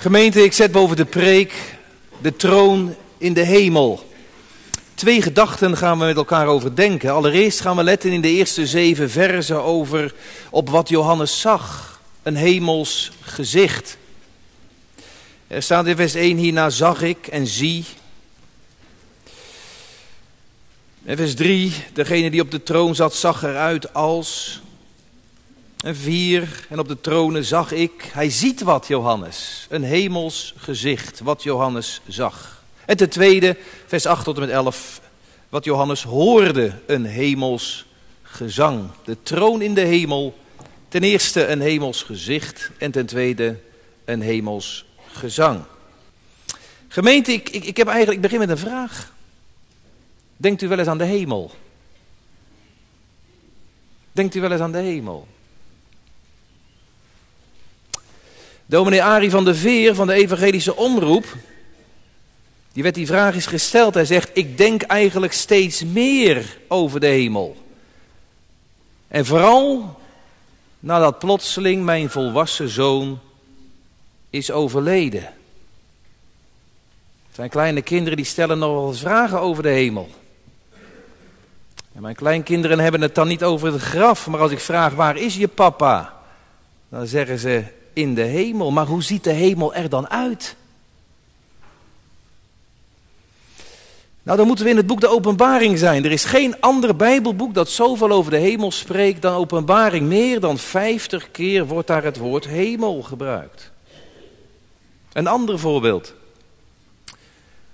Gemeente, ik zet boven de preek de troon in de hemel. Twee gedachten gaan we met elkaar overdenken. Allereerst gaan we letten in de eerste zeven versen over op wat Johannes zag. Een hemels gezicht. Er staat in vers 1 hierna zag ik en zie. En vers 3, degene die op de troon zat zag eruit als en vier, en op de tronen zag ik, hij ziet wat Johannes, een hemels gezicht, wat Johannes zag. En ten tweede, vers 8 tot en met 11, wat Johannes hoorde, een hemels gezang. De troon in de hemel, ten eerste een hemels gezicht en ten tweede een hemels gezang. Gemeente, ik, ik, ik, heb eigenlijk, ik begin met een vraag. Denkt u wel eens aan de hemel? Denkt u wel eens aan de hemel? Dominee Arie van der Veer van de Evangelische Omroep, die werd die vraag eens gesteld. Hij zegt, ik denk eigenlijk steeds meer over de hemel. En vooral nadat plotseling mijn volwassen zoon is overleden. Zijn kleine kinderen die stellen nog wel eens vragen over de hemel. En mijn kleinkinderen hebben het dan niet over het graf, maar als ik vraag waar is je papa? Dan zeggen ze in de hemel. Maar hoe ziet de hemel er dan uit? Nou, dan moeten we in het boek de Openbaring zijn. Er is geen ander Bijbelboek dat zoveel over de hemel spreekt dan Openbaring. Meer dan 50 keer wordt daar het woord hemel gebruikt. Een ander voorbeeld.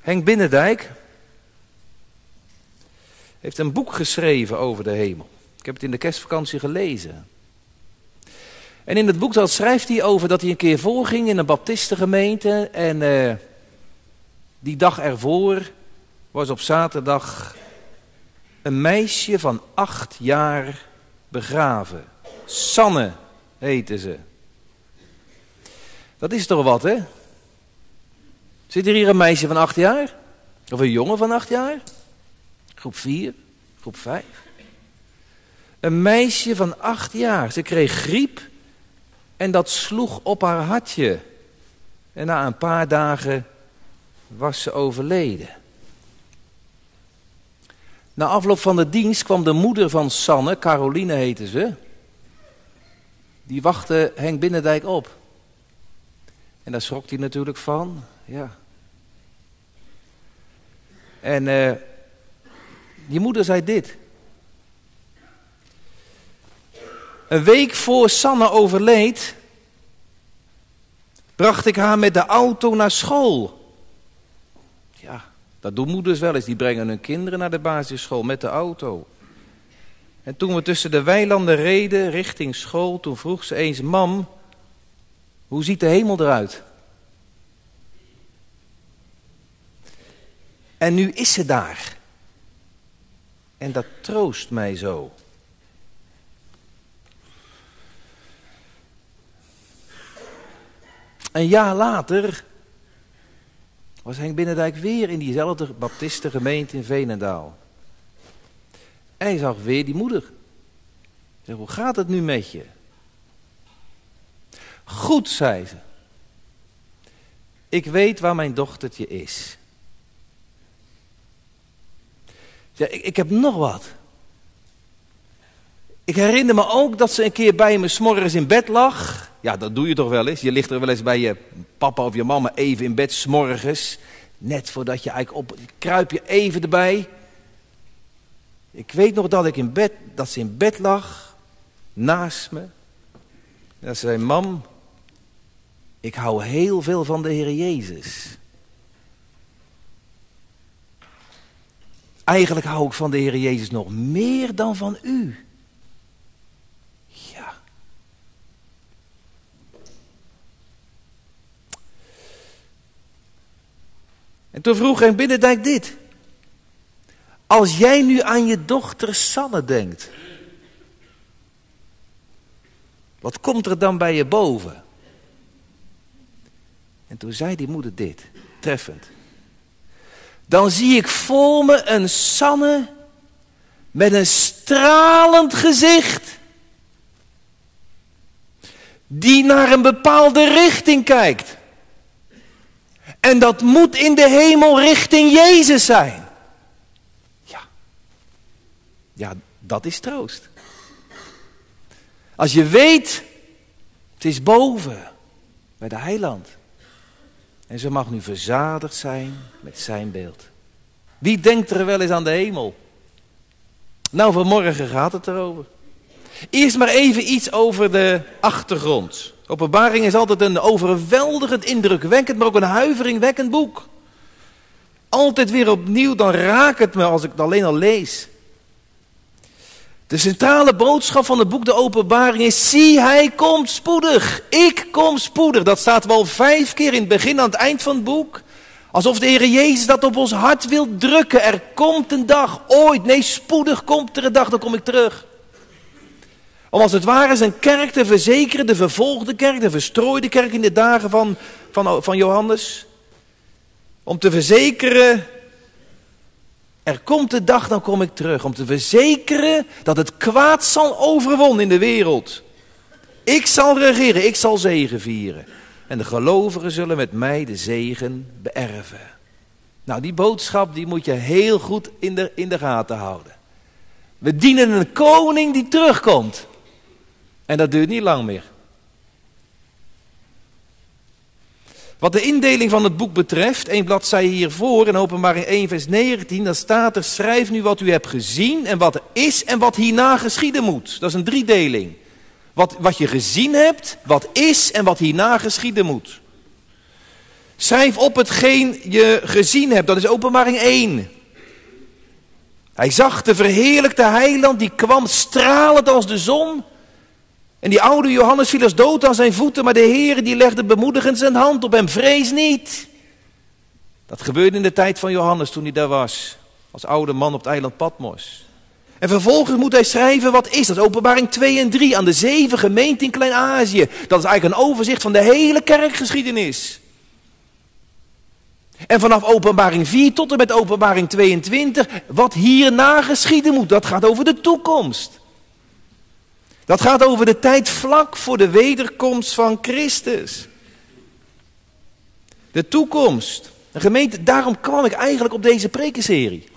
Henk Binnendijk heeft een boek geschreven over de hemel. Ik heb het in de kerstvakantie gelezen. En in het boek dat schrijft hij over dat hij een keer voorging in een baptistengemeente. En uh, die dag ervoor was op zaterdag een meisje van acht jaar begraven. Sanne heette ze. Dat is toch wat, hè? Zit er hier een meisje van acht jaar? Of een jongen van acht jaar? Groep vier, groep vijf. Een meisje van acht jaar. Ze kreeg griep en dat sloeg op haar hartje. En na een paar dagen was ze overleden. Na afloop van de dienst kwam de moeder van Sanne, Caroline heette ze. Die wachtte Henk Binnendijk op. En daar schrok hij natuurlijk van. Ja. En uh, die moeder zei dit. Een week voor Sanne overleed, bracht ik haar met de auto naar school. Ja, dat doen moeders wel eens. Die brengen hun kinderen naar de basisschool met de auto. En toen we tussen de weilanden reden richting school, toen vroeg ze eens: Mam, hoe ziet de hemel eruit? En nu is ze daar. En dat troost mij zo. Een jaar later was Henk Binnendijk weer in diezelfde baptistengemeente in Veenendaal. En hij zag weer die moeder. Hoe gaat het nu met je? Goed, zei ze. Ik weet waar mijn dochtertje is. Ja, ik, ik heb nog wat. Ik herinner me ook dat ze een keer bij me s'morgens in bed lag. Ja, dat doe je toch wel eens. Je ligt er wel eens bij je papa of je mama even in bed s'morgens. Net voordat je eigenlijk op... Kruip je even erbij. Ik weet nog dat ik in bed... Dat ze in bed lag. Naast me. Dat ze zei, mam... Ik hou heel veel van de Heer Jezus. Eigenlijk hou ik van de Heer Jezus nog meer dan van u. En toen vroeg hij Binnendijk dit. Als jij nu aan je dochter Sanne denkt. Wat komt er dan bij je boven? En toen zei die moeder dit, treffend. Dan zie ik voor me een Sanne met een stralend gezicht. Die naar een bepaalde richting kijkt. En dat moet in de hemel richting Jezus zijn. Ja. Ja, dat is troost. Als je weet, het is boven, bij de heiland. En ze mag nu verzadigd zijn met zijn beeld. Wie denkt er wel eens aan de hemel? Nou, vanmorgen gaat het erover. Eerst maar even iets over de achtergrond. Openbaring is altijd een overweldigend, indrukwekkend, maar ook een huiveringwekkend boek. Altijd weer opnieuw, dan raakt het me als ik het alleen al lees. De centrale boodschap van het boek De Openbaring is: zie, hij komt spoedig. Ik kom spoedig. Dat staat wel vijf keer in het begin, aan het eind van het boek. Alsof de Heer Jezus dat op ons hart wil drukken. Er komt een dag, ooit, nee, spoedig komt er een dag, dan kom ik terug. Om als het ware zijn kerk te verzekeren, de vervolgde kerk, de verstrooide kerk in de dagen van, van, van Johannes. Om te verzekeren, er komt de dag, dan kom ik terug. Om te verzekeren dat het kwaad zal overwonnen in de wereld. Ik zal regeren, ik zal zegen vieren. En de gelovigen zullen met mij de zegen beërven. Nou, die boodschap die moet je heel goed in de, in de gaten houden. We dienen een koning die terugkomt. En dat duurt niet lang meer. Wat de indeling van het boek betreft, één bladzij hiervoor in openbaring 1 vers 19, dan staat er, schrijf nu wat u hebt gezien en wat er is en wat hierna geschieden moet. Dat is een driedeling. Wat, wat je gezien hebt, wat is en wat hierna geschieden moet. Schrijf op hetgeen je gezien hebt, dat is openbaring 1. Hij zag de verheerlijkte heiland, die kwam stralend als de zon en die oude Johannes viel als dood aan zijn voeten, maar de Heer die legde bemoedigend zijn hand op hem, vrees niet. Dat gebeurde in de tijd van Johannes toen hij daar was, als oude man op het eiland Patmos. En vervolgens moet hij schrijven wat is dat, openbaring 2 en 3 aan de zeven gemeenten in Klein-Azië. Dat is eigenlijk een overzicht van de hele kerkgeschiedenis. En vanaf openbaring 4 tot en met openbaring 22, wat hierna geschieden moet, dat gaat over de toekomst. Dat gaat over de tijd vlak voor de wederkomst van Christus. De toekomst. De gemeente, daarom kwam ik eigenlijk op deze prekenserie.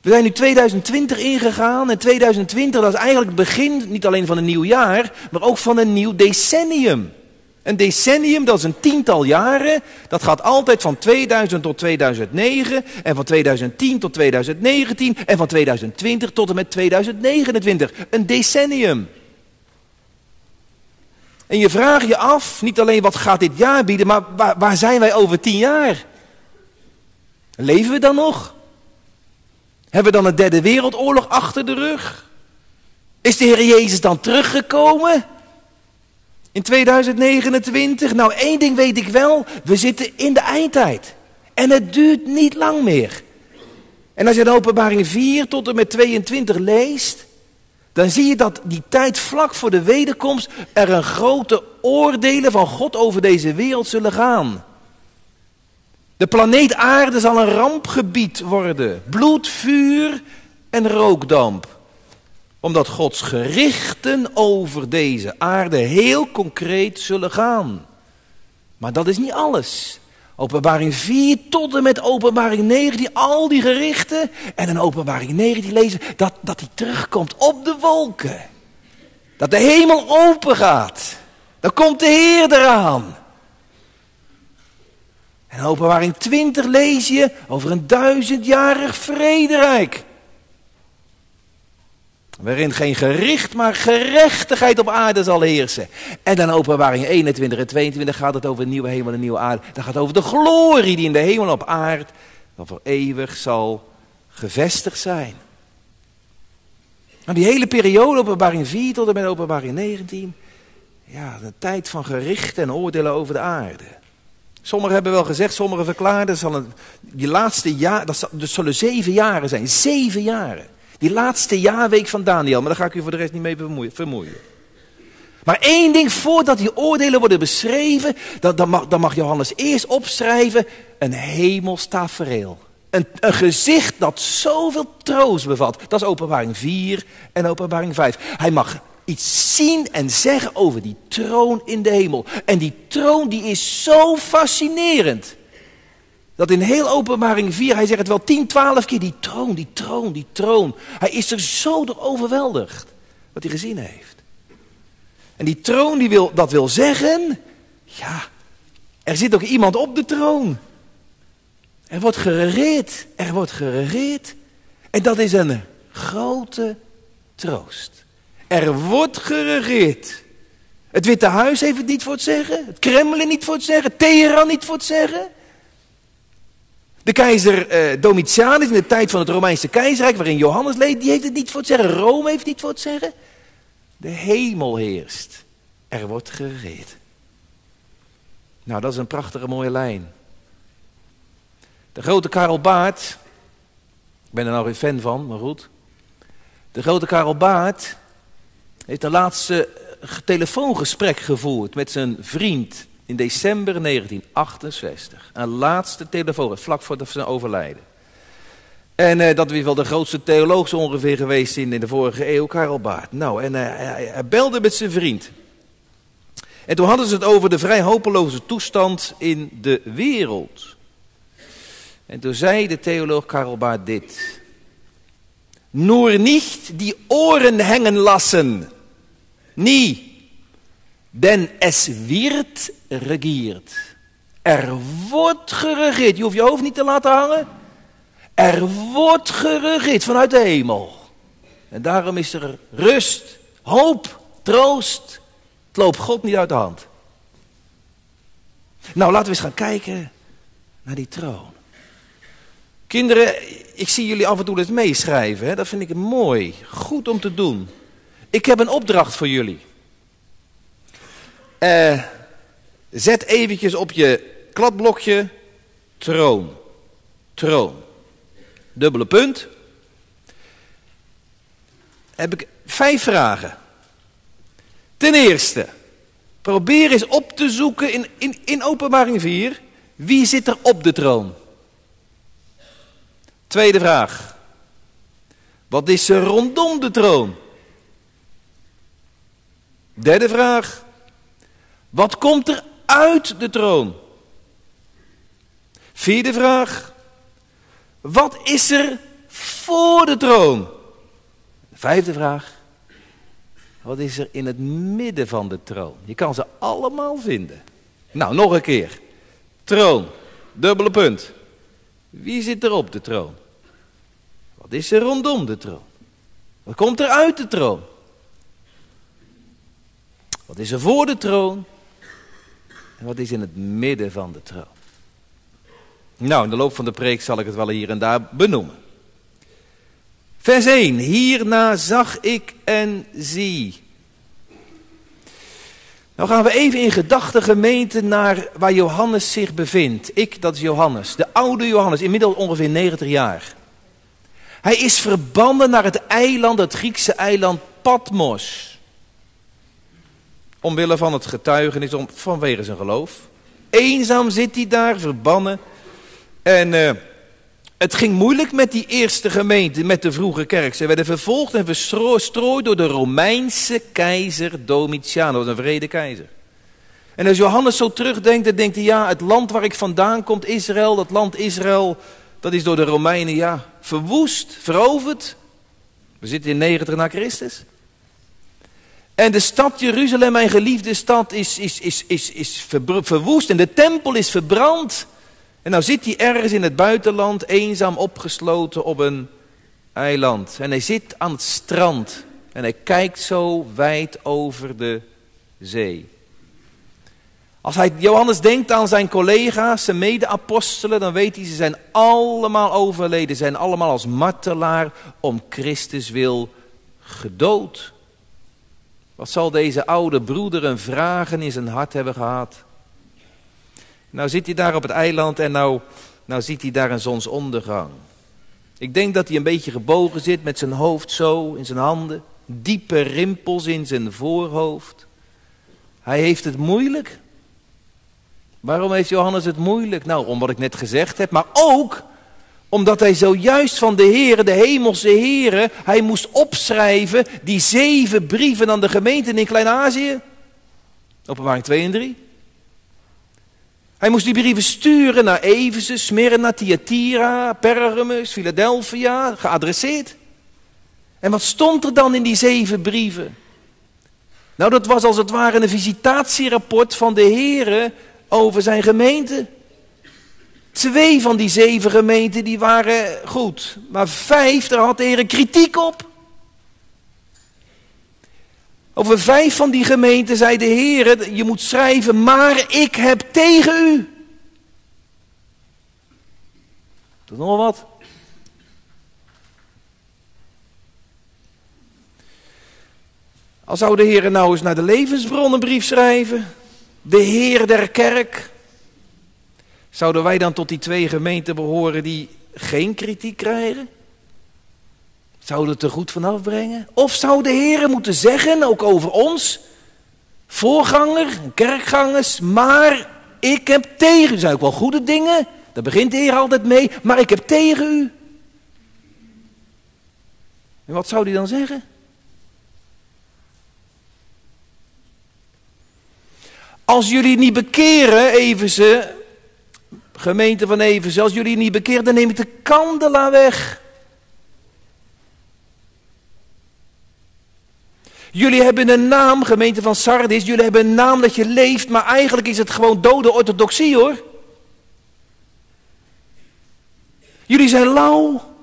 We zijn nu 2020 ingegaan en 2020 dat is eigenlijk het begin niet alleen van een nieuw jaar, maar ook van een nieuw decennium. Een decennium, dat is een tiental jaren. Dat gaat altijd van 2000 tot 2009 en van 2010 tot 2019 en van 2020 tot en met 2029. Een decennium. En je vraagt je af, niet alleen wat gaat dit jaar bieden, maar waar, waar zijn wij over tien jaar? Leven we dan nog? Hebben we dan een derde wereldoorlog achter de rug? Is de Heer Jezus dan teruggekomen? In 2029? Nou, één ding weet ik wel. We zitten in de eindtijd. En het duurt niet lang meer. En als je de openbaring 4 tot en met 22 leest, dan zie je dat die tijd vlak voor de wederkomst er een grote oordelen van God over deze wereld zullen gaan. De planeet aarde zal een rampgebied worden. Bloed, vuur en rookdamp omdat Gods gerichten over deze aarde heel concreet zullen gaan. Maar dat is niet alles. Openbaring 4 tot en met openbaring 19, al die gerichten. En in openbaring 19 lezen dat, dat hij terugkomt op de wolken. Dat de hemel open gaat. Dan komt de Heer eraan. En openbaring 20 lees je over een duizendjarig vrederijk. Waarin geen gericht, maar gerechtigheid op aarde zal heersen. En dan openbaring 21 en 22 gaat het over een nieuwe hemel en een nieuwe aarde. Dan gaat het over de glorie die in de hemel op aarde dan voor eeuwig zal gevestigd zijn. Maar die hele periode, openbaring 4 tot en met openbaring 19, ja, een tijd van gerichten en oordelen over de aarde. Sommigen hebben wel gezegd, sommigen verklaarden, dat die laatste jaar, dat zullen zeven jaren zijn. Zeven jaren. Die laatste jaarweek van Daniel, maar daar ga ik u voor de rest niet mee vermoeien. Maar één ding, voordat die oordelen worden beschreven, dan, mag, mag Johannes eerst opschrijven een hemels tafereel. Een, een gezicht dat zoveel troost bevat. Dat is openbaring 4 en openbaring 5. Hij mag iets zien en zeggen over die troon in de hemel. En die troon die is zo fascinerend. Dat in heel openbaring 4, hij zegt het wel 10, 12 keer, die troon, die troon, die troon. Hij is er zo door overweldigd wat hij gezien heeft. En die troon die wil, dat wil zeggen, ja, er zit ook iemand op de troon. Er wordt geregeerd, er wordt geregeerd. En dat is een grote troost. Er wordt geregeerd. Het Witte Huis heeft het niet voor het zeggen. Het Kremlin niet voor het zeggen. Teheran niet voor het zeggen. De keizer eh, Domitianus in de tijd van het Romeinse keizerrijk, waarin Johannes leed, die heeft het niet voor het zeggen. Rome heeft niet voor het zeggen. De hemel heerst. Er wordt gereed. Nou, dat is een prachtige mooie lijn. De grote Karel Baart, ik ben er nou geen fan van, maar goed. De grote Karel Baart heeft de laatste telefoongesprek gevoerd met zijn vriend in december 1968. Een laatste telefoon, vlak voor zijn overlijden. En uh, dat is wel de grootste theoloog ongeveer geweest in, in de vorige eeuw, Karel Baart. Nou, en uh, hij, belde met zijn vriend. En toen hadden ze het over de vrij hopeloze toestand in de wereld. En toen zei de theoloog Karel Baart dit. Nur niet die oren hangen lassen. Nie. Den es wird regiert. Er wordt geregeerd. Je hoeft je hoofd niet te laten hangen. Er wordt geregeerd vanuit de hemel. En daarom is er rust, hoop, troost. Het loopt God niet uit de hand. Nou, laten we eens gaan kijken naar die troon. Kinderen, ik zie jullie af en toe eens meeschrijven. Hè? Dat vind ik mooi. Goed om te doen. Ik heb een opdracht voor jullie. Uh, zet eventjes op je kladblokje troon. Troon. Dubbele punt. Heb ik vijf vragen. Ten eerste, probeer eens op te zoeken in, in, in openbaring 4. Wie zit er op de troon? Tweede vraag. Wat is er rondom de troon? Derde vraag. Wat komt er uit de troon? Vierde vraag. Wat is er voor de troon? Vijfde vraag. Wat is er in het midden van de troon? Je kan ze allemaal vinden. Nou, nog een keer. Troon, dubbele punt. Wie zit er op de troon? Wat is er rondom de troon? Wat komt er uit de troon? Wat is er voor de troon? En wat is in het midden van de troon? Nou, in de loop van de preek zal ik het wel hier en daar benoemen. Vers 1. Hierna zag ik en zie. Nou gaan we even in gedachten gemeente naar waar Johannes zich bevindt. Ik, dat is Johannes. De oude Johannes, inmiddels ongeveer 90 jaar. Hij is verbannen naar het eiland, het Griekse eiland Patmos. Omwille van het getuigenis, om, vanwege zijn geloof. Eenzaam zit hij daar, verbannen. En uh, het ging moeilijk met die eerste gemeente, met de vroege kerk. Ze werden vervolgd en verstrooid door de Romeinse keizer Domitianus, dat was een vrede keizer. En als Johannes zo terugdenkt, dan denkt hij, ja, het land waar ik vandaan kom, Israël, dat land Israël, dat is door de Romeinen, ja, verwoest, veroverd. We zitten in 90 na Christus. En de stad Jeruzalem, mijn geliefde stad, is, is, is, is, is verwoest en de tempel is verbrand. En nou zit hij ergens in het buitenland, eenzaam opgesloten op een eiland. En hij zit aan het strand en hij kijkt zo wijd over de zee. Als hij, Johannes denkt aan zijn collega's, zijn mede-apostelen, dan weet hij, ze zijn allemaal overleden, zijn allemaal als martelaar om Christus wil gedood. Wat zal deze oude broeder een vragen in zijn hart hebben gehad? Nou zit hij daar op het eiland en nou, nou ziet hij daar een zonsondergang. Ik denk dat hij een beetje gebogen zit met zijn hoofd zo in zijn handen. Diepe rimpels in zijn voorhoofd. Hij heeft het moeilijk. Waarom heeft Johannes het moeilijk? Nou, om wat ik net gezegd heb, maar ook omdat hij zojuist van de Heeren, de hemelse Heren, hij moest opschrijven die zeven brieven aan de gemeenten in Klein-Azië. Openbaring 2 en 3. Hij moest die brieven sturen naar Efeze, Smyrna, Thyatira, Pergamus, Philadelphia, geadresseerd. En wat stond er dan in die zeven brieven? Nou, dat was als het ware een visitatierapport van de Here over zijn gemeente. Twee van die zeven gemeenten die waren goed, maar vijf, daar had de Heer kritiek op. Over vijf van die gemeenten zei de Heer, je moet schrijven, maar ik heb tegen u. Dat nog wat? Al zou de Heer nou eens naar de levensbron een brief schrijven, de Heer der kerk, zouden wij dan tot die twee gemeenten behoren die geen kritiek krijgen? Zouden het er goed vanaf brengen? Of zou de Heer moeten zeggen, ook over ons, voorganger, kerkgangers, maar ik heb tegen u. Zijn ook wel goede dingen, daar begint de Heer altijd mee, maar ik heb tegen u. En wat zou hij dan zeggen? Als jullie niet bekeren, even ze, gemeente van Even, als jullie niet bekeren, dan neem ik de kandelaar weg. Jullie hebben een naam, gemeente van Sardis, jullie hebben een naam dat je leeft, maar eigenlijk is het gewoon dode orthodoxie hoor. Jullie zijn lauw.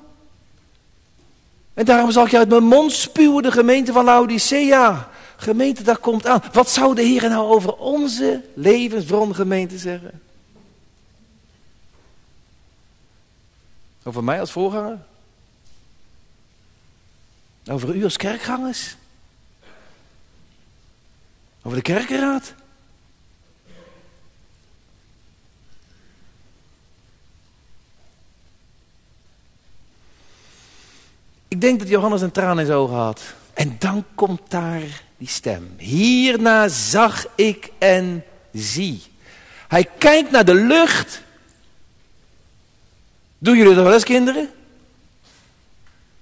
En daarom zal ik je uit mijn mond spuwen, de gemeente van Laodicea. Gemeente, dat komt aan. Wat zou de Heer nou over onze levensbrongemeente zeggen? Over mij als voorganger? Over u als kerkgangers? Over de kerkenraad? Ik denk dat Johannes een traan in zijn ogen had. En dan komt daar die stem. Hierna zag ik en zie. Hij kijkt naar de lucht. Doen jullie dat wel eens, kinderen?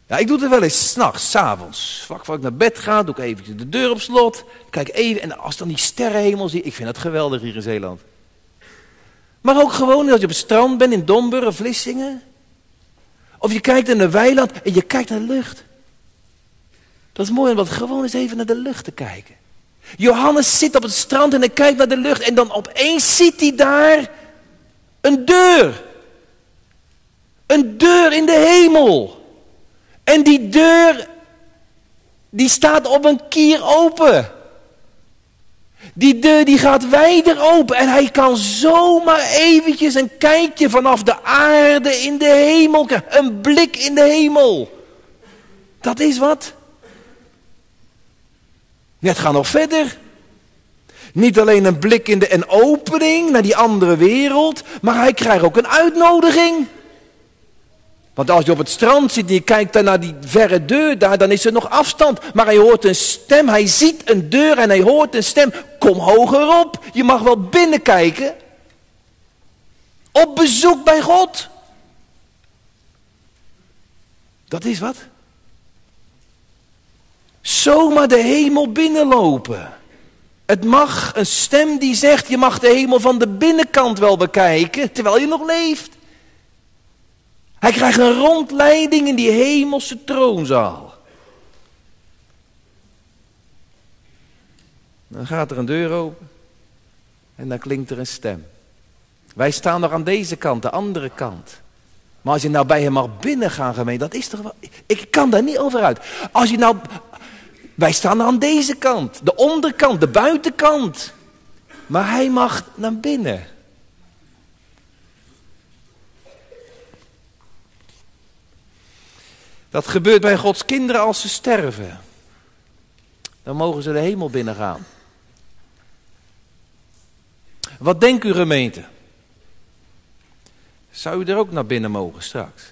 Ja, ik doe het wel eens s'nachts, s'avonds. Vlak voor ik naar bed ga, doe ik even de deur op slot. Kijk even, en als dan die sterrenhemel zie, ik vind dat geweldig hier in Zeeland. Maar ook gewoon als je op het strand bent in Domburg Vlissingen. Of je kijkt in de weiland en je kijkt naar de lucht. Dat is mooi om gewoon eens even naar de lucht te kijken. Johannes zit op het strand en hij kijkt naar de lucht en dan opeens ziet hij daar een deur. Een deur in de hemel. En die deur, die staat op een kier open. Die deur die gaat wijder open en hij kan zomaar eventjes een kijkje vanaf de aarde in de hemel Een blik in de hemel. Dat is wat. Net gaat nog verder. Niet alleen een blik in de opening naar die andere wereld, maar hij krijgt ook een uitnodiging. Want als je op het strand zit en je kijkt naar die verre deur daar, dan is er nog afstand. Maar hij hoort een stem, hij ziet een deur en hij hoort een stem. Kom hoger op, je mag wel binnenkijken. Op bezoek bij God. Dat is wat? Zomaar de hemel binnenlopen. Het mag een stem die zegt, je mag de hemel van de binnenkant wel bekijken, terwijl je nog leeft. Hij krijgt een rondleiding in die hemelse troonzaal. Dan gaat er een deur open en dan klinkt er een stem. Wij staan nog aan deze kant, de andere kant. Maar als je nou bij hem mag binnengaan, gemeente, dat is toch wel... Ik kan daar niet over uit. Als je nou... Wij staan aan deze kant, de onderkant, de buitenkant. Maar hij mag naar binnen. Dat gebeurt bij Gods kinderen als ze sterven. Dan mogen ze de hemel binnengaan. Wat denkt u gemeente? Zou u er ook naar binnen mogen straks?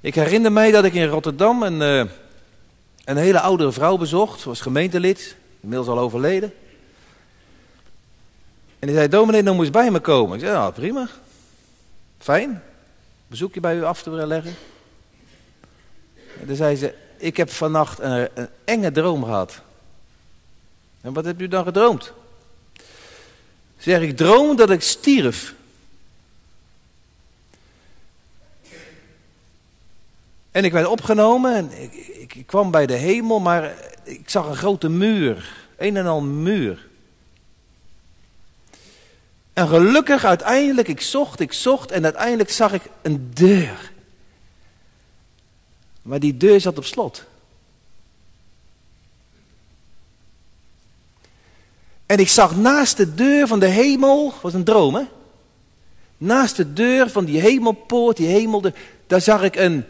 Ik herinner mij dat ik in Rotterdam een, uh, een hele oudere vrouw bezocht, was gemeentelid, inmiddels al overleden. En die zei, dominee, dan moest bij me komen. Ik zei, nou prima, Fijn? Bezoekje bij u af te leggen? En dan zei ze, ik heb vannacht een, een enge droom gehad. En wat hebt u dan gedroomd? Zeg, ik droom dat ik stierf. En ik werd opgenomen en ik, ik, ik, kwam bij de hemel, maar ik zag een grote muur. Een en al muur. En gelukkig uiteindelijk, ik zocht, ik zocht en uiteindelijk zag ik een deur. Maar die deur zat op slot. En ik zag naast de deur van de hemel, was een droom hè? Naast de deur van die hemelpoort, die hemelde, daar zag ik een,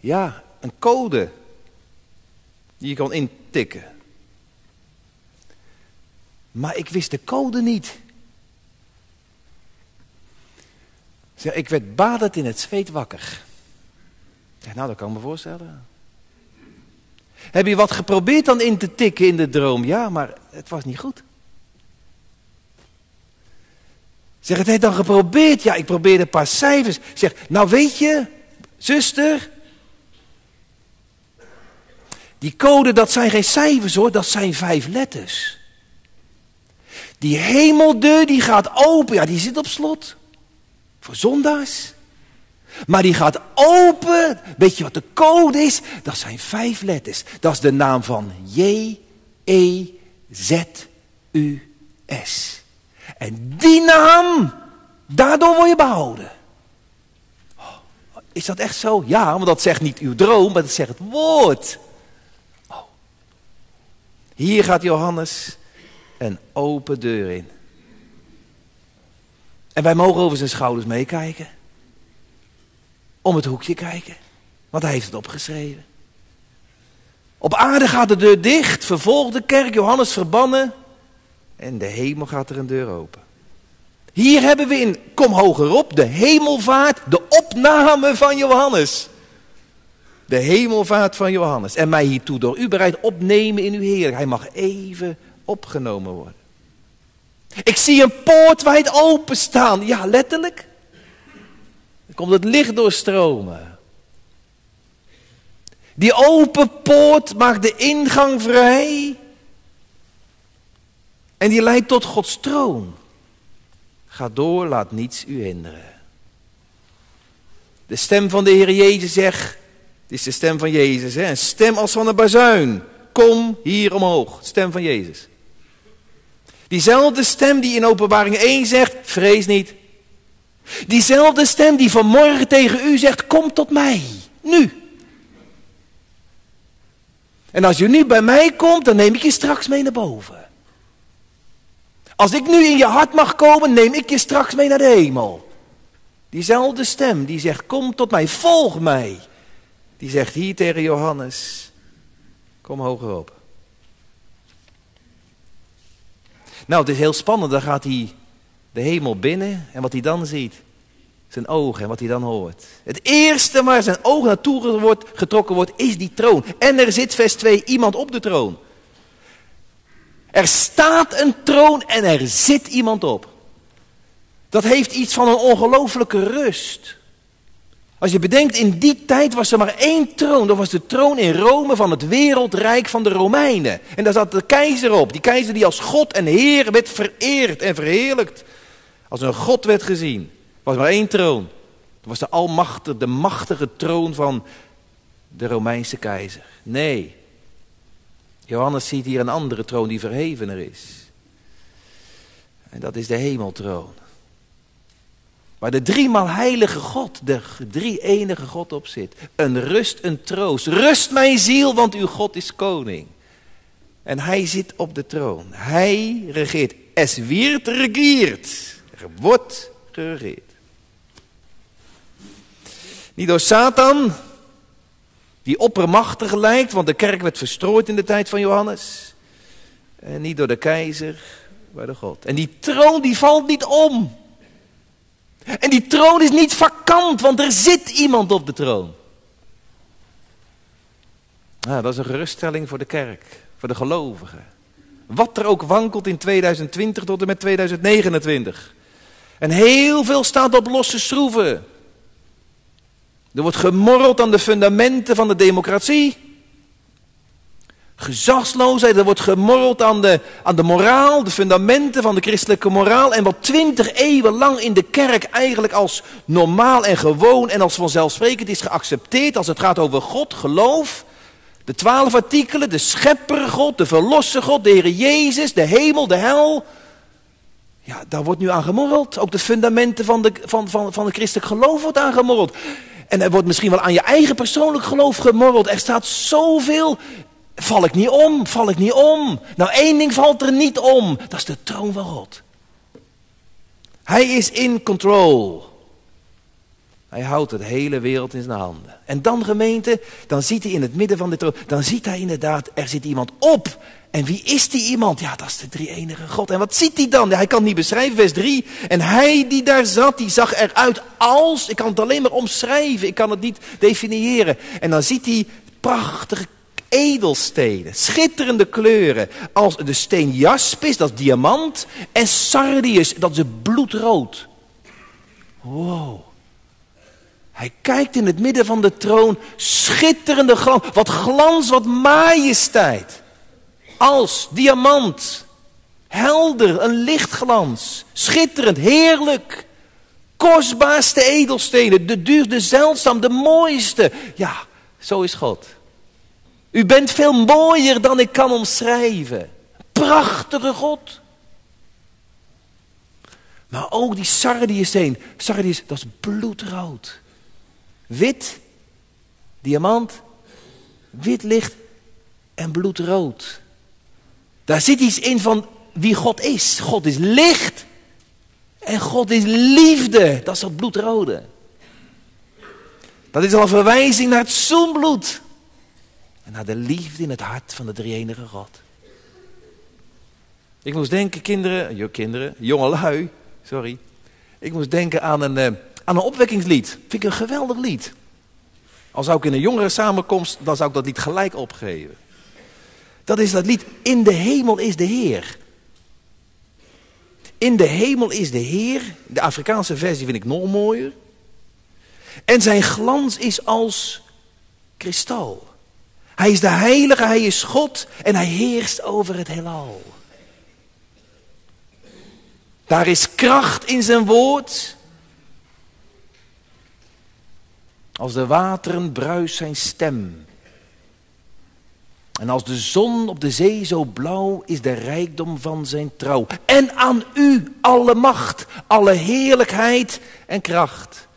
ja, een code. Die je kon intikken. Maar ik wist de code niet. Zeg, ik werd badend in het zweet wakker. Ja, nou, dat kan ik me voorstellen. Heb je wat geprobeerd dan in te tikken in de droom? Ja, maar het was niet goed. Zeg, het heeft dan geprobeerd. Ja, ik probeerde een paar cijfers. Zeg, nou weet je, zuster. Die code, dat zijn geen cijfers hoor, dat zijn vijf letters. Die hemeldeur, die gaat open. Ja, die zit op slot. Voor zondaars. Maar die gaat open. Weet je wat de code is? Dat zijn vijf letters. Dat is de naam van J-E-Z-U-S. En die naam, daardoor word je behouden. Oh, is dat echt zo? Ja, want dat zegt niet uw droom, maar dat zegt het woord. Oh. Hier gaat Johannes een open deur in. En wij mogen over zijn schouders meekijken. Om het hoekje kijken. Want hij heeft het opgeschreven. Op aarde gaat de deur dicht, vervolgde kerk, Johannes verbannen. En de hemel gaat er een deur open. Hier hebben we in Kom hogerop de hemelvaart, de opname van Johannes. De hemelvaart van Johannes. En mij hiertoe door u bereid opnemen in uw Heer. Hij mag even opgenomen worden. Ik zie een poort wijd openstaan. Ja, letterlijk. Er komt het licht doorstromen. Die open poort maakt de ingang vrij. En die leidt tot Gods troon. Ga door, laat niets u hinderen. De stem van de Heer Jezus zegt, het is de stem van Jezus, hè? een stem als van een bazuin. Kom hier omhoog, stem van Jezus. Diezelfde stem die in openbaring 1 zegt, vrees niet. Diezelfde stem die vanmorgen tegen u zegt, kom tot mij, nu. En als je nu bij mij komt, dan neem ik je straks mee naar boven. Als ik nu in je hart mag komen, neem ik je straks mee naar de hemel. Diezelfde stem die zegt, kom tot mij, volg mij. Die zegt hier tegen Johannes, kom hoger op. Nou, het is heel spannend. Dan gaat hij de hemel binnen en wat hij dan ziet, zijn ogen en wat hij dan hoort. Het eerste waar zijn oog naartoe wordt, getrokken wordt, is die troon. En er zit, vers 2, iemand op de troon. Er staat een troon en er zit iemand op. Dat heeft iets van een ongelooflijke rust. Als je bedenkt, in die tijd was er maar één troon. Dat was de troon in Rome van het wereldrijk van de Romeinen. En daar zat de keizer op. Die keizer die als God en Heer werd vereerd en verheerlijkt. Als een God werd gezien. Was maar één troon. Dat was de almachtige, de machtige troon van de Romeinse keizer. Nee, Johannes ziet hier een andere troon die verhevener is. En dat is de hemeltroon. Waar de driemaal heilige God, de drie enige God op zit. Een rust, een troost. Rust mijn ziel, want uw God is koning. En hij zit op de troon. Hij regeert. Es wird regiert. Er wordt geregeerd. Niet door Satan, die oppermachtig lijkt, want de kerk werd verstrooid in de tijd van Johannes. En niet door de keizer, maar door God. En die troon die valt niet om. En die troon is niet vakant, want er zit iemand op de troon. Nou, dat is een geruststelling voor de kerk, voor de gelovigen. Wat er ook wankelt in 2020 tot en met 2029. En heel veel staat op losse schroeven. Er wordt gemorreld aan de fundamenten van de democratie. Gezagsloosheid. Er wordt gemorreld aan de, aan de moraal, de fundamenten van de christelijke moraal. En wat twintig eeuwen lang in de kerk eigenlijk als normaal en gewoon en als vanzelfsprekend is geaccepteerd als het gaat over God, geloof. De twaalf artikelen, de schepper God, de verlosser God, de Heer Jezus, de hemel, de hel. Ja, daar wordt nu aan gemorreld. Ook de fundamenten van, de, van, van, van het christelijk geloof wordt aangemorreld. En er wordt misschien wel aan je eigen persoonlijk geloof gemorreld. Er staat zoveel. Val ik niet om? Val ik niet om? Nou, één ding valt er niet om. Dat is de troon van God. Hij is in control. Hij houdt het hele wereld in zijn handen. En dan gemeente, dan ziet hij in het midden van de troon, dan ziet hij inderdaad, er zit iemand op. En wie is die iemand? Ja, dat is de drie enige God. En wat ziet hij dan? hij kan het niet beschrijven, vers 3. En hij die daar zat, die zag eruit als, ik kan het alleen maar omschrijven, ik kan het niet definiëren. En dan ziet hij prachtige edelstenen, schitterende kleuren, als de steen jaspis, dat is diamant, en sardius, dat is bloedrood. Wow. Hij kijkt in het midden van de troon, schitterende glans, wat glans, wat majesteit. Als diamant, helder, een lichtglans, schitterend, heerlijk. Kostbaarste edelstenen, de duurste, zeldzaam, de mooiste. Ja, zo is God. U bent veel mooier dan ik kan omschrijven. Prachtige God. Maar ook die sardiussteen. Sardius, dat is bloedrood. Wit, diamant, wit licht en bloedrood. Daar zit iets in van wie God is. God is licht en God is liefde. Dat is dat bloedrode. Dat is al een verwijzing naar het zoenbloed. Naar de liefde in het hart van de drie-enige God. Ik moest denken, kinderen, jo, kinderen, jongelui, sorry. Ik moest denken aan een, uh, aan een opwekkingslied. Vind ik een geweldig lied. Als zou ik in een jongere samenkomst, dan zou ik dat lied gelijk opgeven. Dat is dat lied, in de hemel is de Heer. In de hemel is de Heer. De Afrikaanse versie vind ik nog mooier. En zijn glans is als kristal. Hij is de heilige, hij is God en hij heerst over het heelal. Daar is kracht in zijn woord. Als de wateren bruist zijn stem. En als de zon op de zee zo blauw is de rijkdom van zijn trouw. En aan u alle macht, alle heerlijkheid en kracht.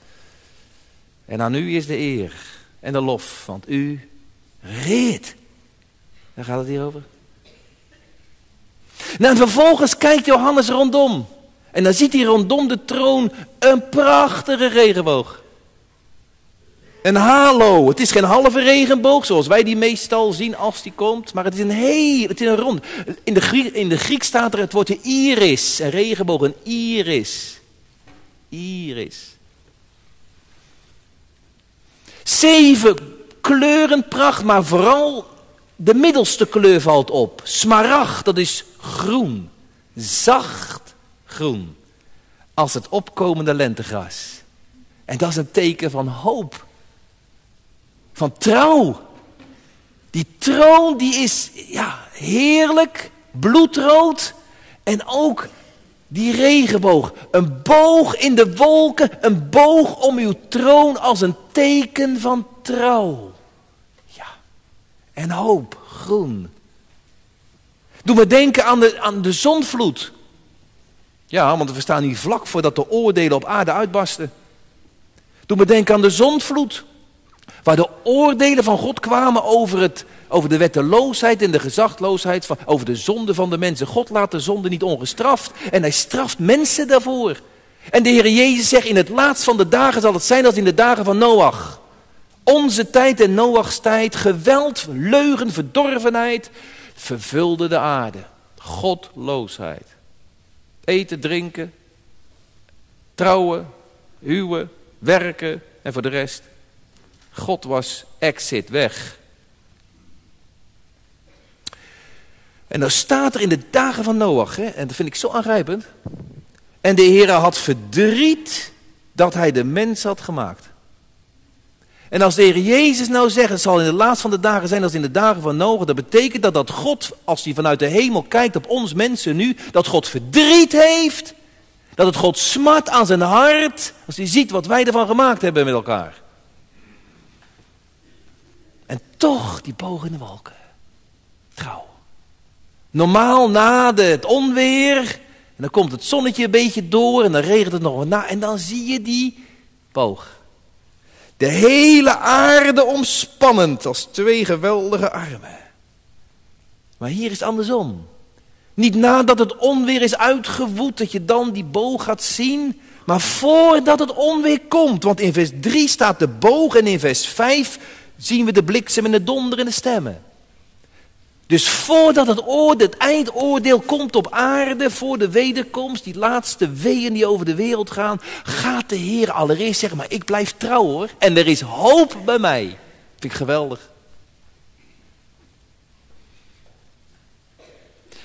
En aan u is de eer en de lof, want u reed. Daar gaat het hier over. Nou, en vervolgens kijkt Johannes rondom. En dan ziet hij rondom de troon een prachtige regenboog. Een halo. Het is geen halve regenboog zoals wij die meestal zien als die komt. Maar het is een heel, het is een rond. In de, Griek, in de Griek staat er het woordje iris. Een regenboog, een iris. Iris. Zeven kleuren pracht, maar vooral de middelste kleur valt op. Smaragd, dat is groen. Zacht groen. Als het opkomende lentegras. En dat is een teken van hoop van trouw. Die troon die is ja, heerlijk, bloedrood en ook die regenboog. Een boog in de wolken, een boog om uw troon als een teken van trouw. En hoop, groen. Doe me denken aan de, aan de zonvloed. Ja, want we staan hier vlak voordat de oordelen op aarde uitbarsten. Doe me denken aan de zonvloed. Waar de oordelen van God kwamen over, het, over de wetteloosheid en de gezagloosheid, van, over de zonde van de mensen. God laat de zonde niet ongestraft en hij straft mensen daarvoor. En de Heer Jezus zegt, in het laatst van de dagen zal het zijn als in de dagen van Noach. Onze tijd en Noachs tijd, geweld, leugen, verdorvenheid, vervulde de aarde. Godloosheid. Eten, drinken, trouwen, huwen, werken en voor de rest God was exit weg. En dan staat er in de dagen van Noach, hè, en dat vind ik zo aangrijpend. En de Heer had verdriet dat hij de mens had gemaakt. En als de Heer Jezus nou zegt, het zal in de laatste van de dagen zijn als in de dagen van Noach, dat betekent dat dat God, als hij vanuit de hemel kijkt op ons mensen nu, dat God verdriet heeft, dat het God smart aan zijn hart, als hij ziet wat wij ervan gemaakt hebben met elkaar. En toch die bogen in de wolken. Trouw. Normaal na het onweer, en dan komt het zonnetje een beetje door en dan regent het nog wat na, en dan zie je die boog. De hele aarde omspannend als twee geweldige armen. Maar hier is het andersom. Niet nadat het onweer is uitgewoed, dat je dan die boog gaat zien, maar voordat het onweer komt. Want in vers 3 staat de boog en in vers 5 zien we de bliksem en de donder en de stemmen. Dus voordat het, oordeel, het eindoordeel komt op aarde, voor de wederkomst, die laatste weeën die over de wereld gaan, gaat de Heer allereerst zeggen, maar ik blijf trouw hoor. En er is hoop bij mij. Vind ik geweldig.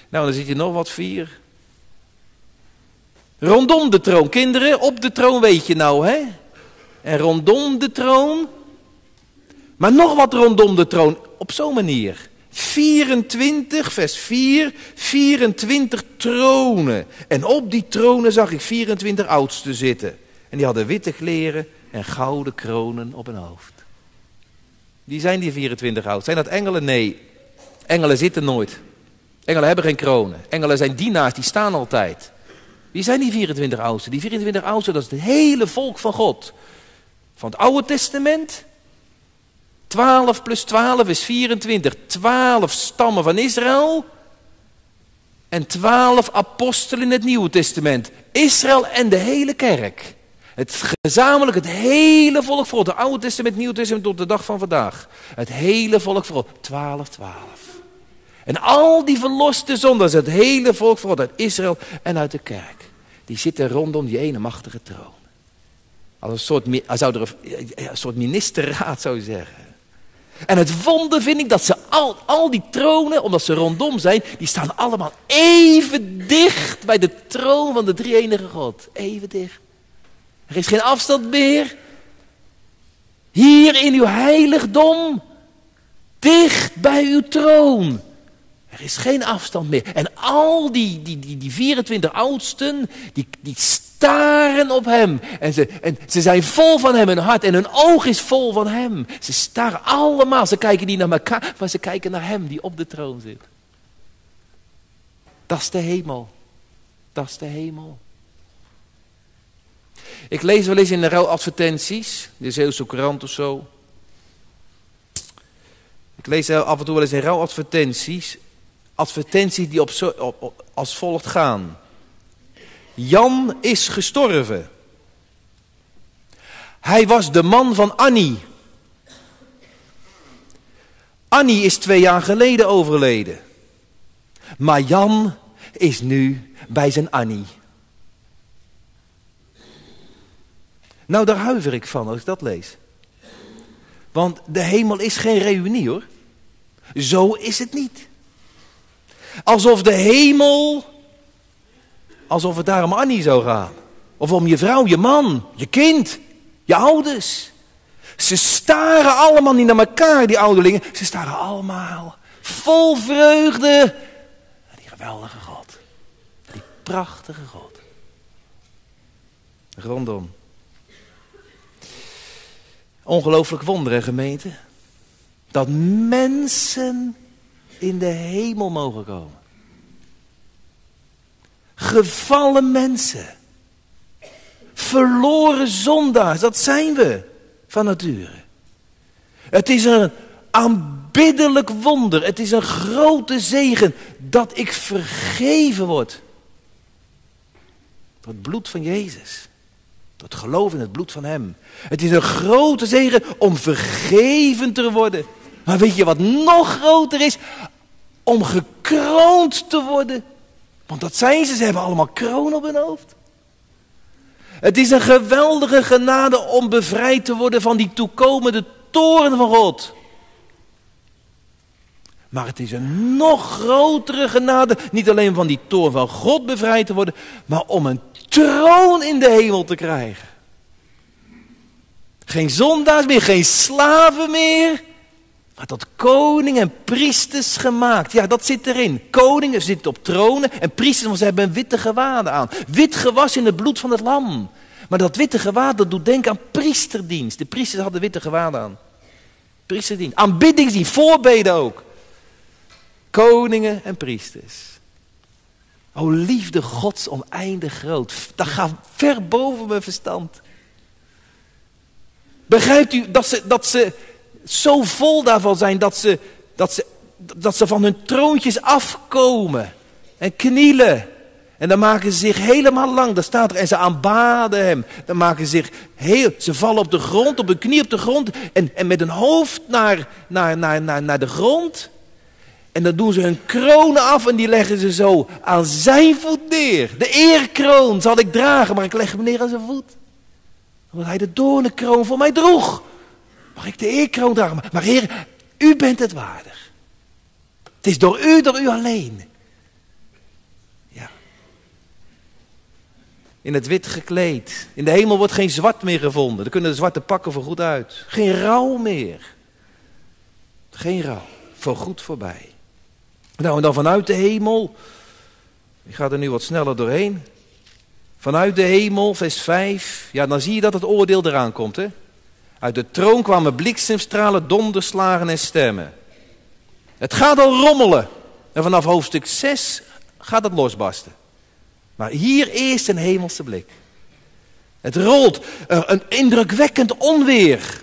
Nou, dan zit je nog wat vier. Rondom de troon, kinderen, op de troon weet je nou, hè? En rondom de troon, maar nog wat rondom de troon, op zo'n manier. 24, vers 4, 24 tronen. En op die tronen zag ik 24 oudsten zitten. En die hadden witte kleren en gouden kronen op hun hoofd. Wie zijn die 24 oudsten? Zijn dat engelen? Nee. Engelen zitten nooit. Engelen hebben geen kronen. Engelen zijn dienaars, die staan altijd. Wie zijn die 24 oudsten? Die 24 oudsten, dat is het hele volk van God. Van het Oude Testament 12 plus 12 is 24. 12 stammen van Israël. En 12 apostelen in het Nieuwe Testament. Israël en de hele kerk. Het gezamenlijk, het hele volk voor het Oude Testament, het Nieuwe Testament tot de dag van vandaag. Het hele volk voor 12, 12. En al die verloste zondaars, het hele volk voor uit Israël en uit de kerk. Die zitten rondom die ene machtige troon. Als een soort, als een, soort ministerraad zou zeggen. En het wonder vind ik dat ze al, al die tronen, omdat ze rondom zijn, die staan allemaal even dicht bij de troon van de drie-enige God. Even dicht. Er is geen afstand meer. Hier in uw heiligdom, dicht bij uw troon. Er is geen afstand meer. En al die, die, die, die 24 oudsten, die, die staren op hem. En ze, en ze zijn vol van hem, hun hart en hun oog is vol van hem. Ze staren allemaal, ze kijken niet naar elkaar, maar ze kijken naar hem die op de troon zit. Dat is de hemel. Dat is de hemel. Ik lees wel eens in de rouwadvertenties, de Zeeuwse krant of zo. Ik lees af en toe wel eens in rouwadvertenties advertenties die op, op, als volgt gaan. Jan is gestorven. Hij was de man van Annie. Annie is twee jaar geleden overleden. Maar Jan is nu bij zijn Annie. Nou, daar huiver ik van als ik dat lees. Want de hemel is geen reunie hoor. Zo is het niet. Alsof de hemel, alsof het daar om Annie zou gaan. Of om je vrouw, je man, je kind, je ouders. Ze staren allemaal niet naar elkaar, die ouderlingen. Ze staren allemaal vol vreugde. Die geweldige God. Die prachtige God. Rondom. Ongelooflijk wonderen, gemeente. Dat mensen in de hemel mogen komen. Gevallen mensen. Verloren zondaars, dat zijn we van nature. Het is een aanbiddelijk wonder. Het is een grote zegen dat ik vergeven word. Door het bloed van Jezus. Door het geloof in het bloed van Hem. Het is een grote zegen om vergeven te worden. Maar weet je wat nog groter is? Om gekroond te worden. Want dat zijn ze, ze hebben allemaal kroon op hun hoofd. Het is een geweldige genade om bevrijd te worden van die toekomende toren van God. Maar het is een nog grotere genade, niet alleen van die toren van God bevrijd te worden, maar om een troon in de hemel te krijgen. Geen zondaars meer, geen slaven meer. Maar tot koningen en priesters gemaakt. Ja, dat zit erin. Koningen zitten op tronen en priesters, want ze hebben een witte gewaden aan. Wit gewas in het bloed van het lam. Maar dat witte gewaad, dat doet denken aan priesterdienst. De priesters hadden witte gewaden aan. Priesterdienst, aanbiddingsdienst, voorbeden ook. Koningen en priesters. O liefde Gods oneindig groot. Dat gaat ver boven mijn verstand. Begrijpt u dat ze, dat ze zo vol daarvan zijn dat ze, dat, ze, dat ze van hun troontjes afkomen en knielen. En dan maken ze zich helemaal lang, daar staat er, en ze aanbaden hem. Dan maken ze zich heel, ze vallen op de grond, op hun knie op de grond en, en met hun hoofd naar, naar, naar, naar, naar de grond. En dan doen ze hun kronen af en die leggen ze zo aan zijn voet neer. De eerkroon zal ik dragen, maar ik leg hem neer aan zijn voet. Omdat hij de doornenkroon voor mij droeg. Mag ik de eerkroon dragen? Maar Heer, u bent het waardig. Het is door u, door u alleen. Ja. In het wit gekleed. In de hemel wordt geen zwart meer gevonden. Er kunnen de zwarte pakken voor goed uit. Geen rouw meer. Geen rouw. Voor goed voorbij. Nou, en dan vanuit de hemel. Ik ga er nu wat sneller doorheen. Vanuit de hemel, vers 5. Ja, dan zie je dat het oordeel eraan komt, hè? Uit de troon kwamen bliksemstralen, donderslagen en stemmen. Het gaat al rommelen. En vanaf hoofdstuk 6 gaat het losbarsten. Maar hier eerst een hemelse blik. Het rolt, een indrukwekkend onweer.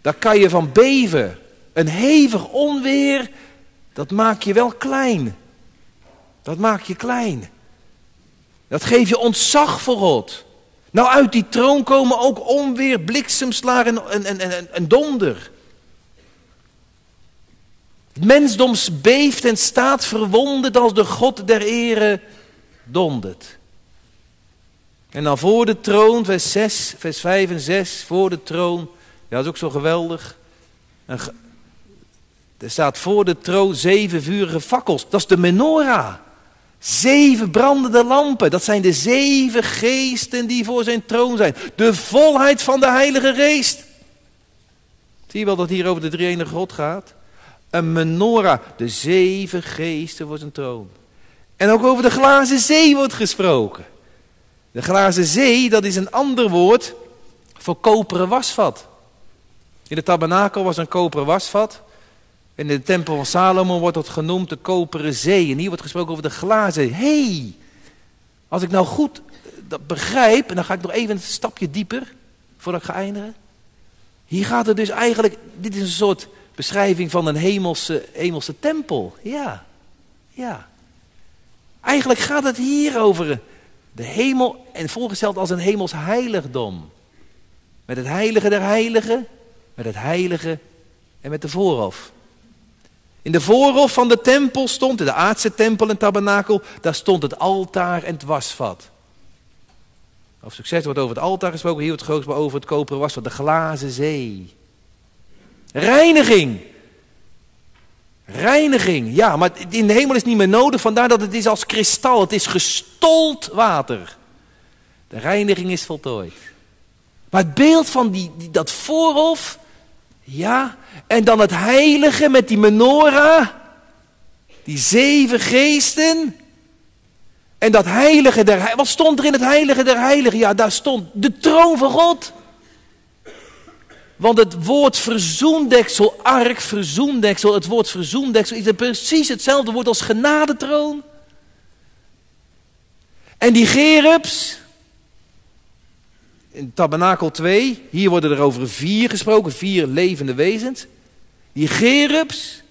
Daar kan je van beven. Een hevig onweer, dat maak je wel klein. Dat maak je klein. Dat geeft je ontzag voor God. Nou, uit die troon komen ook onweer, bliksemslagen en, en, en, en donder. Het mensdom beeft en staat verwonderd als de God der ere dondert. En dan voor de troon, vers 6, vers 5 en 6, voor de troon. Ja, dat is ook zo geweldig. er staat voor de troon zeven vurige fakkels. Dat is de menorah. Zeven brandende lampen, dat zijn de zeven geesten die voor zijn troon zijn. De volheid van de Heilige Geest. Zie je wel dat hier over de drie God gaat? Een menorah, de zeven geesten voor zijn troon. En ook over de glazen zee wordt gesproken. De glazen zee, dat is een ander woord voor koperen wasvat. In de tabernakel was een koperen wasvat. In de tempel van Salomo wordt dat genoemd de koperen zee. En hier wordt gesproken over de glazen. Hey, als ik nou goed dat begrijp, en dan ga ik nog even een stapje dieper, voordat ik ga eindigen. Hier gaat het dus eigenlijk, dit is een soort beschrijving van een hemelse, hemelse tempel. Ja, ja. Eigenlijk gaat het hier over de hemel en voorgesteld als een hemels heiligdom. Met het heilige der heiligen, met het heilige en met de voorhof. In de voorhof van de tempel stond, in de aardse tempel en tabernakel, daar stond het altaar en het wasvat. Of succes wordt over het altaar gesproken, hier wordt grootst over het koperen wasvat, de glazen zee. Reiniging. Reiniging, ja, maar in de hemel is het niet meer nodig, vandaar dat het is als kristal, het is gestold water. De reiniging is voltooid. Maar het beeld van die dat voorhof, ja, en dan het heilige met die menorah, die zeven geesten. En dat heilige der Wat stond er in het heilige der heiligen? Ja, daar stond de troon van God. Want het woord verzoendeksel, ark, verzoendeksel, het woord verzoendeksel is precies hetzelfde woord als genadetroon. En die gerubs, in tabernakel 2, hier worden er over vier gesproken, vier levende wezens. Die gerubs.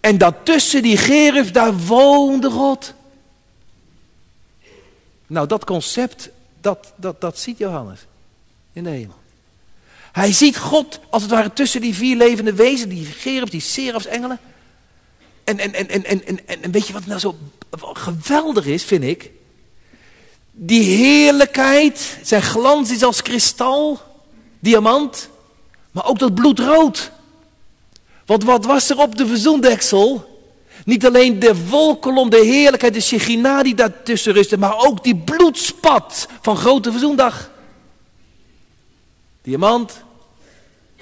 En dat tussen die gerubs, daar woonde God. Nou, dat concept, dat, dat, dat ziet Johannes in de hemel. Hij ziet God als het ware tussen die vier levende wezens, die gerubs, die serafs, engelen. En, en, en, en, en, en, en weet je wat nou zo geweldig is, vind ik? Die heerlijkheid, zijn glans is als kristal, diamant, maar ook dat bloedrood. Want wat was er op de verzoendeksel? Niet alleen de wolkolom, de heerlijkheid, de Shechina die daartussen rustte, maar ook die bloedspat van grote verzoendag. Diamant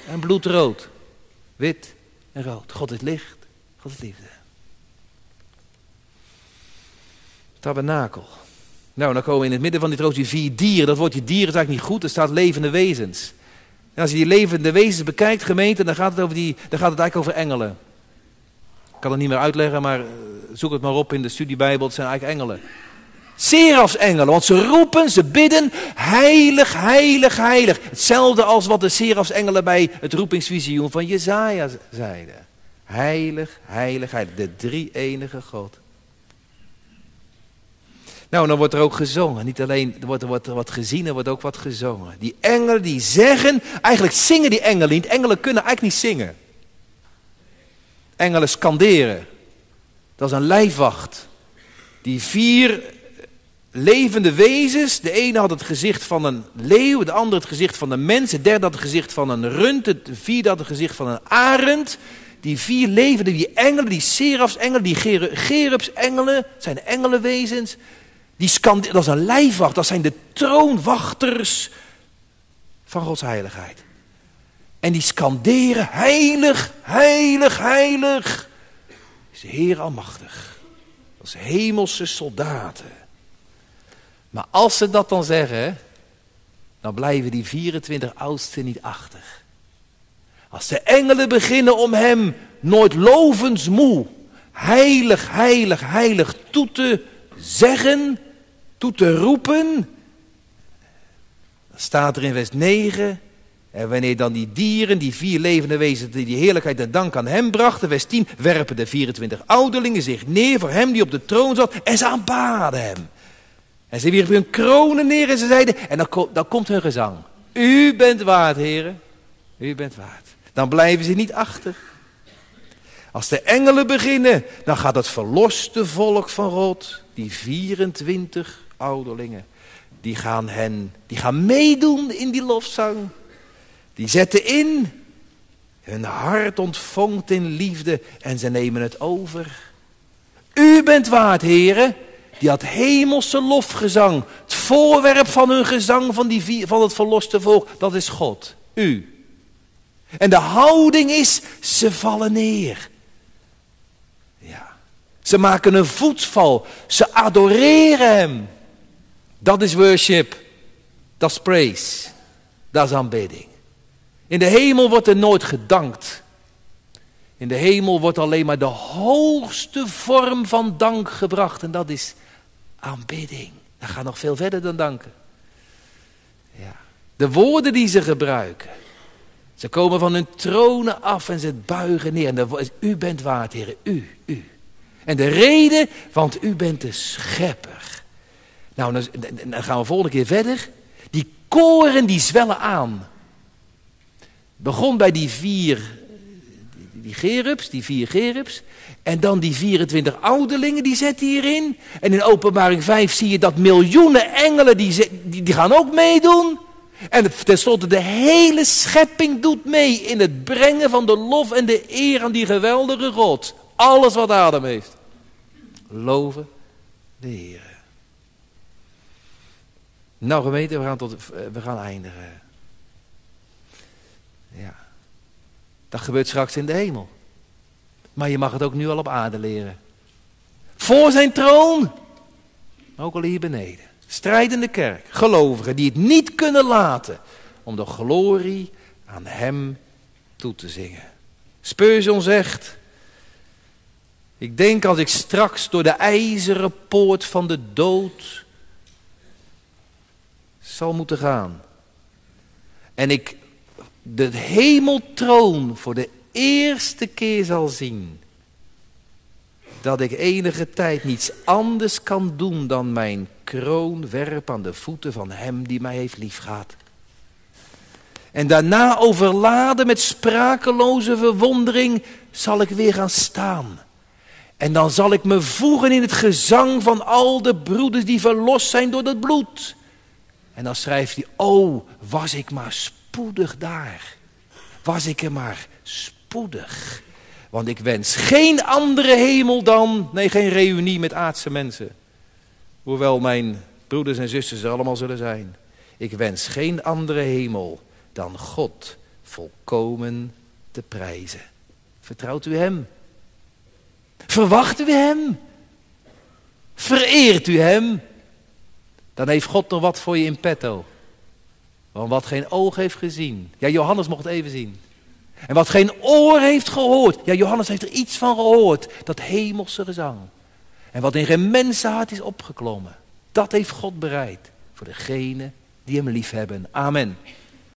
en bloedrood. Wit en rood. God is licht, God is liefde. Tabernakel. Nou, dan komen we in het midden van dit roos die vier dieren. Dat woordje dieren is eigenlijk niet goed, er staat levende wezens. En als je die levende wezens bekijkt, gemeente, dan gaat het, over die, dan gaat het eigenlijk over engelen. Ik kan het niet meer uitleggen, maar eh, zoek het maar op in de studiebijbel. Het zijn eigenlijk engelen. Serafsengelen, want ze roepen, ze bidden, heilig, heilig, heilig. Hetzelfde als wat de Serafsengelen bij het roepingsvisioen van Jezaja zeiden. Heilig, heilig, heilig, de drie enige God. Nou, dan wordt er ook gezongen. Niet alleen er wordt er wat, wat gezien, er wordt ook wat gezongen. Die engelen die zeggen, eigenlijk zingen die engelen niet. Engelen kunnen eigenlijk niet zingen. Engelen skanderen. Dat is een lijfwacht. Die vier levende wezens. De ene had het gezicht van een leeuw, de andere het gezicht van een mens, de derde had het gezicht van een rund, de vierde had het gezicht van een arend. Die vier levende, die engelen, die serafsengelen, die gerubsengelen, zijn engelenwezens. Die dat is een lijfwacht, dat zijn de troonwachters van Gods heiligheid. En die skanderen, heilig, heilig, heilig, is Heer Almachtig. Dat is hemelse soldaten. Maar als ze dat dan zeggen, dan blijven die 24 oudsten niet achter. Als de engelen beginnen om hem nooit lovensmoe, heilig, heilig, heilig toe te zeggen, toe te roepen, staat er in vers 9, en wanneer dan die dieren, die vier levende wezens, die, die heerlijkheid en dank aan hem brachten, vers 10, werpen de 24 ouderlingen zich neer voor hem die op de troon zat en ze aanbaden hem. En ze wierpen hun kronen neer en ze zeiden, en dan, dan komt hun gezang. U bent waard, heren. U bent waard. Dan blijven ze niet achter. Als de engelen beginnen, dan gaat het verloste volk van God, die 24 ouderlingen, die gaan hen, die gaan meedoen in die lofzang. Die zetten in, hun hart ontvangt in liefde en ze nemen het over. U bent waard, heren. Die had hemelse lofgezang. Het voorwerp van hun gezang van, die, van het verloste volk, dat is God. U. En de houding is, ze vallen neer. Ja. Ze maken een voetval. Ze adoreren hem. Dat is worship. Dat is praise. Dat is aanbidding. In de hemel wordt er nooit gedankt. In de hemel wordt alleen maar de hoogste vorm van dank gebracht. En dat is aanbidding. Dat gaat nog veel verder dan danken. Ja. De woorden die ze gebruiken. Ze komen van hun tronen af en ze buigen neer. En u bent waard, heren. U, u. En de reden, want u bent de schepper. Nou, dan, gaan we volgende keer verder. Die koren die zwellen aan. Begon bij die vier, die gerubs, die vier gerubs. En dan die 24 ouderlingen, die zet hierin. En in openbaring 5 zie je dat miljoenen engelen, die, die, gaan ook meedoen. En tenslotte de hele schepping doet mee in het brengen van de lof en de eer aan die geweldige God. Alles wat adem heeft. Loven de Heer. Nou gemeente, we gaan, tot, we gaan eindigen. Ja. Dat gebeurt straks in de hemel. Maar je mag het ook nu al op aarde leren. Voor zijn troon. Ook al hier beneden. Strijdende kerk. Gelovigen die het niet kunnen laten om de glorie aan hem toe te zingen. Speurzon zegt. Ik denk als ik straks door de ijzeren poort van de dood zal moeten gaan. En ik de hemeltroon voor de eerste keer zal zien dat ik enige tijd niets anders kan doen dan mijn kroon werpen aan de voeten van hem die mij heeft liefgehad. En daarna overladen met sprakeloze verwondering zal ik weer gaan staan. En dan zal ik me voegen in het gezang van al de broeders die verlost zijn door het bloed. En dan schrijft hij, oh, was ik maar spoedig daar. Was ik er maar spoedig. Want ik wens geen andere hemel dan, nee, geen reunie met aardse mensen. Hoewel mijn broeders en zusters er allemaal zullen zijn. Ik wens geen andere hemel dan God volkomen te prijzen. Vertrouwt u Hem? Verwacht u Hem? Vereert u Hem? Dan heeft God nog wat voor je in petto. Want wat geen oog heeft gezien. Ja, Johannes mocht even zien. En wat geen oor heeft gehoord. Ja, Johannes heeft er iets van gehoord. Dat hemelse gezang. En wat in geen mensenhart is opgeklommen. Dat heeft God bereid. Voor degenen die hem lief hebben. Amen.